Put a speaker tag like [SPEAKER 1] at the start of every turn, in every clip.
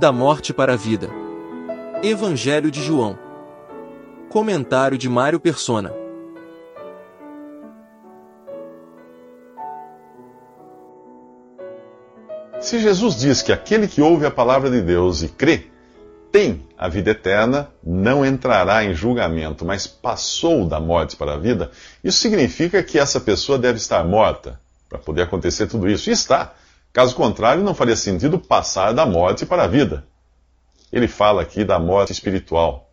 [SPEAKER 1] Da morte para a vida. Evangelho de João. Comentário de Mário Persona.
[SPEAKER 2] Se Jesus diz que aquele que ouve a palavra de Deus e crê tem a vida eterna, não entrará em julgamento, mas passou da morte para a vida, isso significa que essa pessoa deve estar morta para poder acontecer tudo isso. E está. Caso contrário, não faria sentido passar da morte para a vida. Ele fala aqui da morte espiritual.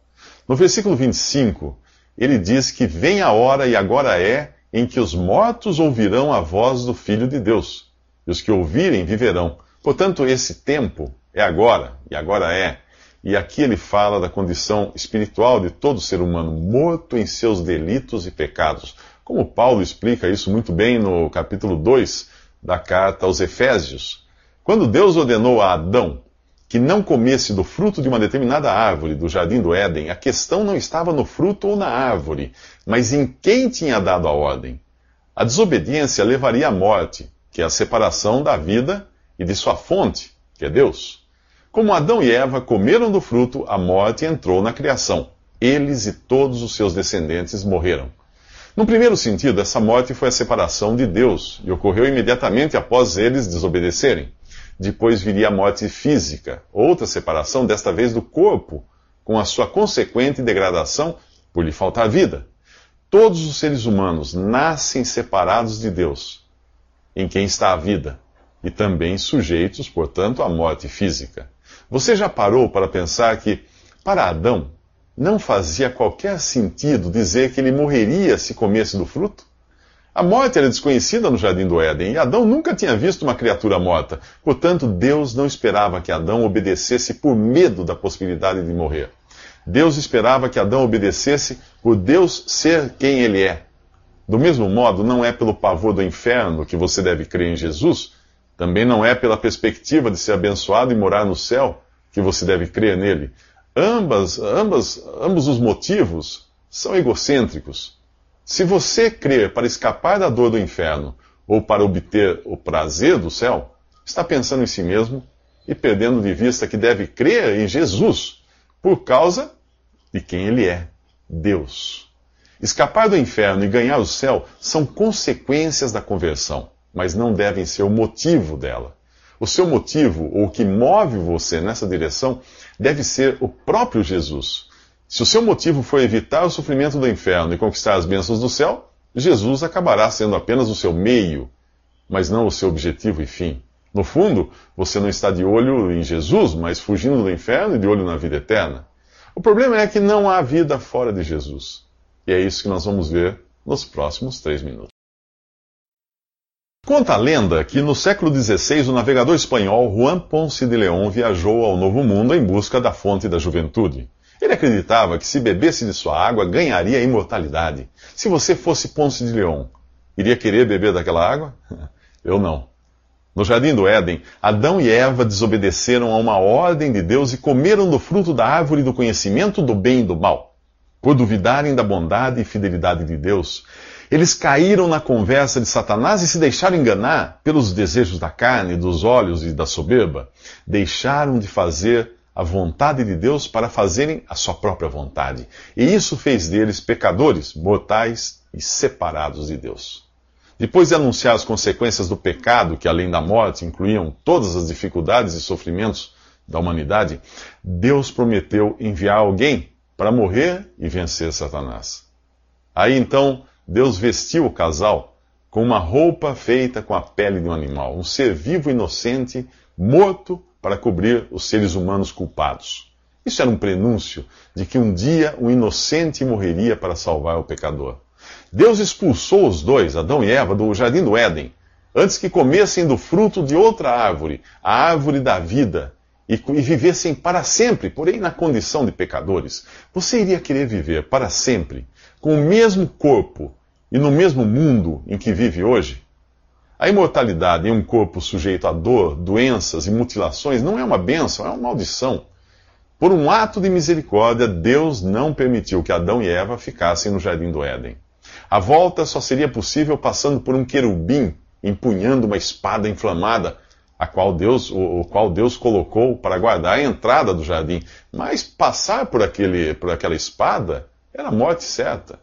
[SPEAKER 2] No versículo 25, ele diz que vem a hora e agora é em que os mortos ouvirão a voz do Filho de Deus, e os que ouvirem viverão. Portanto, esse tempo é agora, e agora é. E aqui ele fala da condição espiritual de todo ser humano, morto em seus delitos e pecados. Como Paulo explica isso muito bem no capítulo 2 da carta aos Efésios. Quando Deus ordenou a Adão que não comesse do fruto de uma determinada árvore do jardim do Éden, a questão não estava no fruto ou na árvore, mas em quem tinha dado a ordem. A desobediência levaria à morte, que é a separação da vida e de sua fonte, que é Deus. Como Adão e Eva comeram do fruto, a morte entrou na criação. Eles e todos os seus descendentes morreram. No primeiro sentido, essa morte foi a separação de Deus e ocorreu imediatamente após eles desobedecerem. Depois viria a morte física, outra separação, desta vez do corpo, com a sua consequente degradação por lhe faltar vida. Todos os seres humanos nascem separados de Deus, em quem está a vida, e também sujeitos, portanto, à morte física. Você já parou para pensar que, para Adão, não fazia qualquer sentido dizer que ele morreria se comesse do fruto? A morte era desconhecida no jardim do Éden e Adão nunca tinha visto uma criatura morta. Portanto, Deus não esperava que Adão obedecesse por medo da possibilidade de morrer. Deus esperava que Adão obedecesse por Deus ser quem ele é. Do mesmo modo, não é pelo pavor do inferno que você deve crer em Jesus, também não é pela perspectiva de ser abençoado e morar no céu que você deve crer nele. Ambas, ambas, ambos os motivos são egocêntricos. Se você crer para escapar da dor do inferno ou para obter o prazer do céu, está pensando em si mesmo e perdendo de vista que deve crer em Jesus por causa de quem ele é, Deus. Escapar do inferno e ganhar o céu são consequências da conversão, mas não devem ser o motivo dela. O seu motivo, ou o que move você nessa direção, deve ser o próprio Jesus. Se o seu motivo for evitar o sofrimento do inferno e conquistar as bênçãos do céu, Jesus acabará sendo apenas o seu meio, mas não o seu objetivo e fim. No fundo, você não está de olho em Jesus, mas fugindo do inferno e de olho na vida eterna. O problema é que não há vida fora de Jesus. E é isso que nós vamos ver nos próximos três minutos. Conta a lenda que no século XVI o navegador espanhol Juan Ponce de León viajou ao Novo Mundo em busca da fonte da juventude. Ele acreditava que se bebesse de sua água, ganharia imortalidade. Se você fosse Ponce de Leão, iria querer beber daquela água? Eu não. No jardim do Éden, Adão e Eva desobedeceram a uma ordem de Deus e comeram do fruto da árvore do conhecimento do bem e do mal. Por duvidarem da bondade e fidelidade de Deus, eles caíram na conversa de Satanás e se deixaram enganar pelos desejos da carne, dos olhos e da soberba. Deixaram de fazer a vontade de Deus para fazerem a sua própria vontade. E isso fez deles pecadores, mortais e separados de Deus. Depois de anunciar as consequências do pecado, que além da morte incluíam todas as dificuldades e sofrimentos da humanidade, Deus prometeu enviar alguém para morrer e vencer Satanás. Aí então, Deus vestiu o casal com uma roupa feita com a pele de um animal, um ser vivo inocente, morto para cobrir os seres humanos culpados. Isso era um prenúncio de que um dia um inocente morreria para salvar o pecador. Deus expulsou os dois, Adão e Eva, do jardim do Éden, antes que comessem do fruto de outra árvore, a árvore da vida, e, e vivessem para sempre, porém na condição de pecadores. Você iria querer viver para sempre com o mesmo corpo e no mesmo mundo em que vive hoje? A imortalidade em um corpo sujeito a dor, doenças e mutilações não é uma bênção, é uma maldição. Por um ato de misericórdia, Deus não permitiu que Adão e Eva ficassem no jardim do Éden. A volta só seria possível passando por um querubim empunhando uma espada inflamada a qual Deus, o, o, qual Deus colocou para guardar a entrada do jardim. Mas passar por, aquele, por aquela espada era morte certa.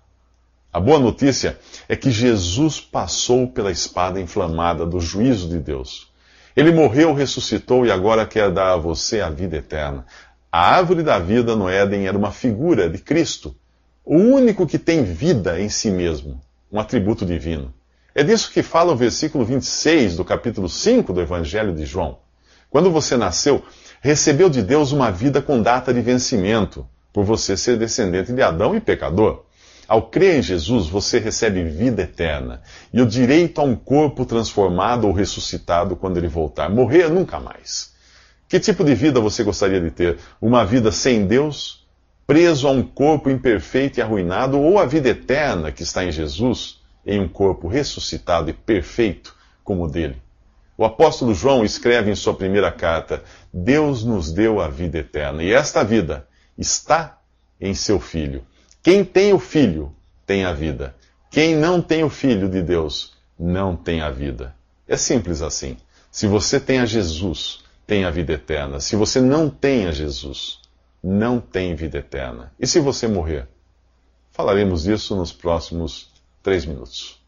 [SPEAKER 2] A boa notícia é que Jesus passou pela espada inflamada do juízo de Deus. Ele morreu, ressuscitou e agora quer dar a você a vida eterna. A árvore da vida no Éden era uma figura de Cristo, o único que tem vida em si mesmo, um atributo divino. É disso que fala o versículo 26 do capítulo 5 do Evangelho de João. Quando você nasceu, recebeu de Deus uma vida com data de vencimento, por você ser descendente de Adão e pecador. Ao crer em Jesus, você recebe vida eterna e o direito a um corpo transformado ou ressuscitado quando ele voltar. Morrer nunca mais. Que tipo de vida você gostaria de ter? Uma vida sem Deus, preso a um corpo imperfeito e arruinado, ou a vida eterna que está em Jesus? em um corpo ressuscitado e perfeito como o dele. O apóstolo João escreve em sua primeira carta: Deus nos deu a vida eterna, e esta vida está em seu Filho. Quem tem o Filho tem a vida. Quem não tem o Filho de Deus não tem a vida. É simples assim. Se você tem a Jesus, tem a vida eterna. Se você não tem a Jesus, não tem vida eterna. E se você morrer? Falaremos disso nos próximos Três minutos.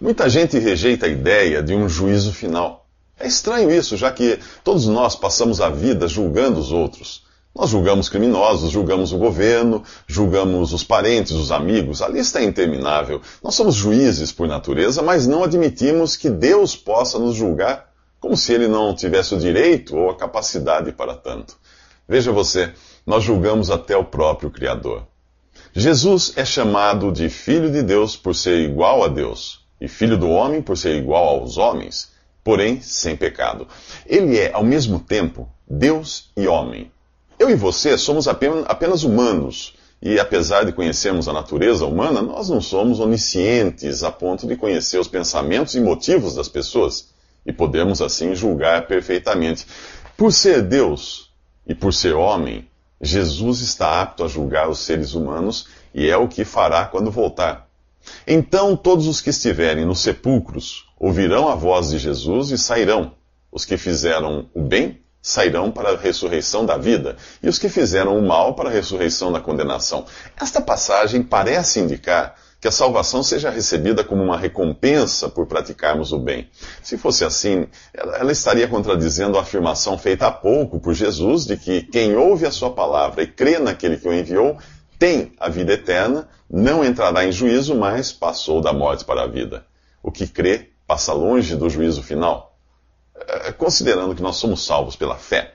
[SPEAKER 2] Muita gente rejeita a ideia de um juízo final. É estranho isso, já que todos nós passamos a vida julgando os outros. Nós julgamos criminosos, julgamos o governo, julgamos os parentes, os amigos, a lista é interminável. Nós somos juízes por natureza, mas não admitimos que Deus possa nos julgar como se ele não tivesse o direito ou a capacidade para tanto. Veja você, nós julgamos até o próprio Criador. Jesus é chamado de Filho de Deus por ser igual a Deus, e Filho do homem por ser igual aos homens, porém sem pecado. Ele é, ao mesmo tempo, Deus e homem. Eu e você somos apenas humanos, e apesar de conhecermos a natureza humana, nós não somos oniscientes a ponto de conhecer os pensamentos e motivos das pessoas, e podemos assim julgar perfeitamente. Por ser Deus e por ser homem, Jesus está apto a julgar os seres humanos e é o que fará quando voltar. Então todos os que estiverem nos sepulcros ouvirão a voz de Jesus e sairão. Os que fizeram o bem sairão para a ressurreição da vida, e os que fizeram o mal para a ressurreição da condenação. Esta passagem parece indicar que a salvação seja recebida como uma recompensa por praticarmos o bem. Se fosse assim, ela, estaria contradizendo a afirmação feita há pouco por Jesus de que quem ouve a sua palavra e crê naquele que o enviou tem a vida eterna, não entrará em juízo, mas passou da morte para a vida. O que crê passa longe do juízo final. É, considerando que nós somos salvos pela fé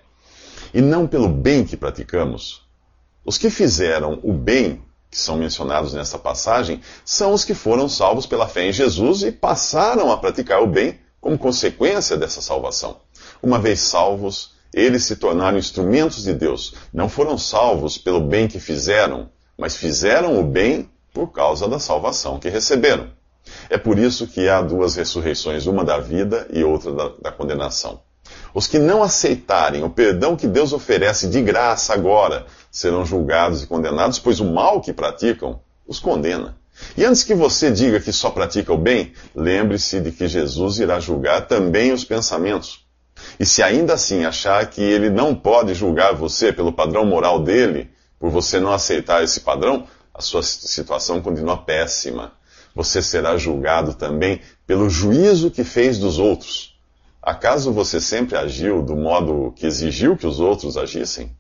[SPEAKER 2] e não pelo bem que praticamos, os que fizeram o bem que são mencionados nessa passagem são os que foram salvos pela fé em Jesus e passaram a praticar o bem como consequência dessa salvação. Uma vez salvos, eles se tornaram instrumentos de Deus. Não foram salvos pelo bem que fizeram, mas fizeram o bem por causa da salvação que receberam. É por isso que há duas ressurreições, uma da vida e outra da, da condenação. Os que não aceitarem o perdão que Deus oferece de graça agora serão julgados e condenados, pois o mal que praticam os condena. E antes que você diga que só pratica o bem, lembre-se de que Jesus irá julgar também os pensamentos. E se ainda assim achar que ele não pode julgar você pelo padrão moral dele, por você não aceitar esse padrão, a sua situação continua péssima. Você será julgado também pelo juízo que fez dos outros Acaso você sempre agiu do modo que exigiu que os outros agissem?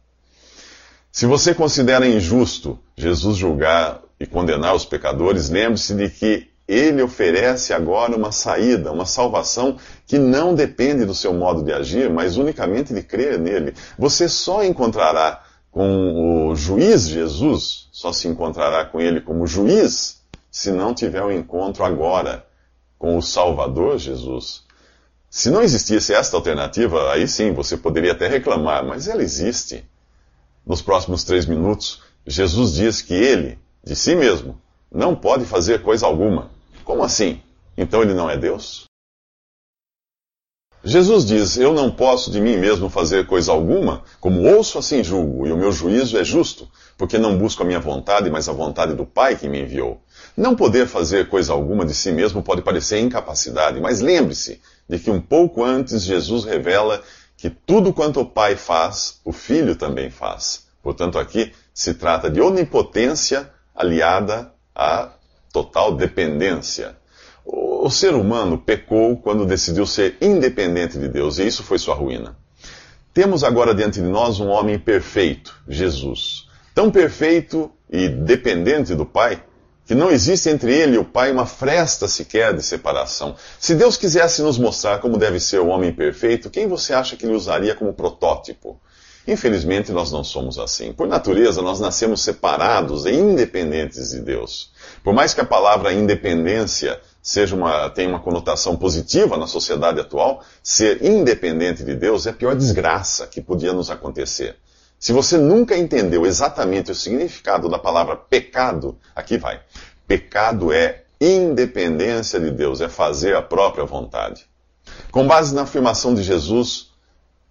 [SPEAKER 2] Se você considera injusto Jesus julgar e condenar os pecadores, lembre-se de que ele oferece agora uma saída, uma salvação que não depende do seu modo de agir, mas unicamente de crer nele. Você só encontrará com o juiz Jesus, só se encontrará com ele como juiz, se não tiver o um encontro agora com o Salvador Jesus. Se não existisse esta alternativa, aí sim você poderia até reclamar, mas ela existe. Nos próximos três minutos, Jesus diz que ele, de si mesmo, não pode fazer coisa alguma. Como assim? Então ele não é Deus? Jesus diz: Eu não posso de mim mesmo fazer coisa alguma, como ouço assim julgo, e o meu juízo é justo, porque não busco a minha vontade, mas a vontade do Pai que me enviou. Não poder fazer coisa alguma de si mesmo pode parecer incapacidade, mas lembre-se de que um pouco antes Jesus revela que tudo quanto o Pai faz, o Filho também faz. Portanto, aqui se trata de onipotência aliada à total dependência. O ser humano pecou quando decidiu ser independente de Deus, e isso foi sua ruína. Temos agora diante de nós um homem perfeito, Jesus. Tão perfeito e dependente do Pai, que não existe entre ele e o Pai uma fresta sequer de separação. Se Deus quisesse nos mostrar como deve ser o homem perfeito, quem você acha que ele usaria como protótipo? Infelizmente, nós não somos assim. Por natureza, nós nascemos separados e independentes de Deus. Por mais que a palavra independência seja uma, tenha uma conotação positiva na sociedade atual, ser independente de Deus é a pior desgraça que podia nos acontecer. Se você nunca entendeu exatamente o significado da palavra pecado, aqui vai. Pecado é independência de Deus, é fazer a própria vontade. Com base na afirmação de Jesus,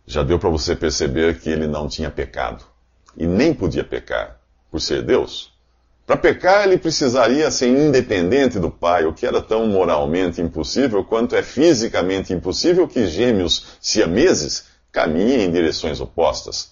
[SPEAKER 2] já deu para você perceber que ele não tinha pecado e nem podia pecar por ser Deus. Para pecar, ele precisaria ser independente do Pai, o que era tão moralmente impossível quanto é fisicamente impossível que gêmeos siameses caminhem em direções opostas.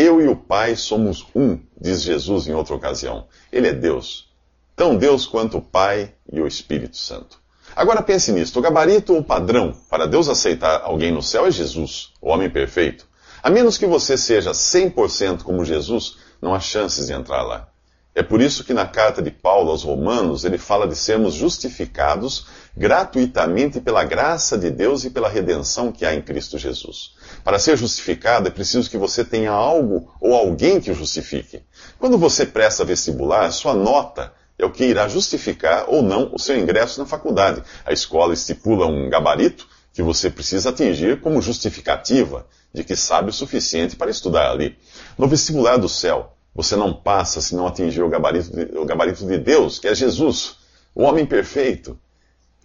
[SPEAKER 2] Eu e o Pai somos um, diz Jesus em outra ocasião. Ele é Deus, tão Deus quanto o Pai e o Espírito Santo. Agora pense nisto: o gabarito ou padrão para Deus aceitar alguém no céu é Jesus, o homem perfeito. A menos que você seja 100% como Jesus, não há chances de entrar lá. É por isso que na carta de Paulo aos Romanos ele fala de sermos justificados gratuitamente pela graça de Deus e pela redenção que há em Cristo Jesus. Para ser justificado é preciso que você tenha algo ou alguém que o justifique. Quando você presta vestibular, sua nota é o que irá justificar ou não o seu ingresso na faculdade. A escola estipula um gabarito que você precisa atingir como justificativa de que sabe o suficiente para estudar ali. No vestibular do céu, você não passa se não atingir o gabarito, de, o gabarito de Deus, que é Jesus, o homem perfeito.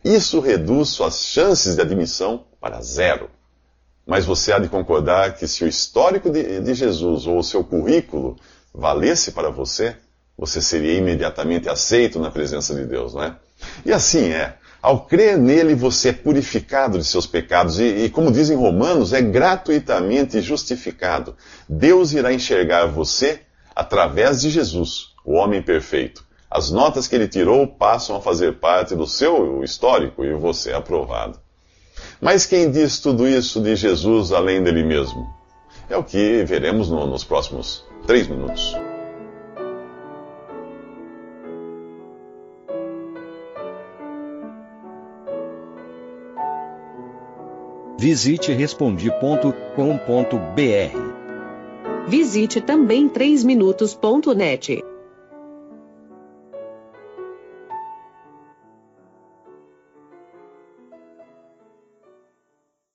[SPEAKER 2] Isso reduz suas chances de admissão para zero. Mas você há de concordar que se o histórico de, de Jesus ou o seu currículo valesse para você, você seria imediatamente aceito na presença de Deus, não é? E assim é. Ao crer nele, você é purificado de seus pecados e, e, como dizem Romanos, é gratuitamente justificado. Deus irá enxergar você através de Jesus, o homem perfeito. As notas que ele tirou passam a fazer parte do seu histórico e você é aprovado. Mas quem diz tudo isso de Jesus além dele mesmo? É o que veremos no, nos próximos três minutos.
[SPEAKER 3] Visite respondi.com.br.
[SPEAKER 4] Visite também 3minutos.net.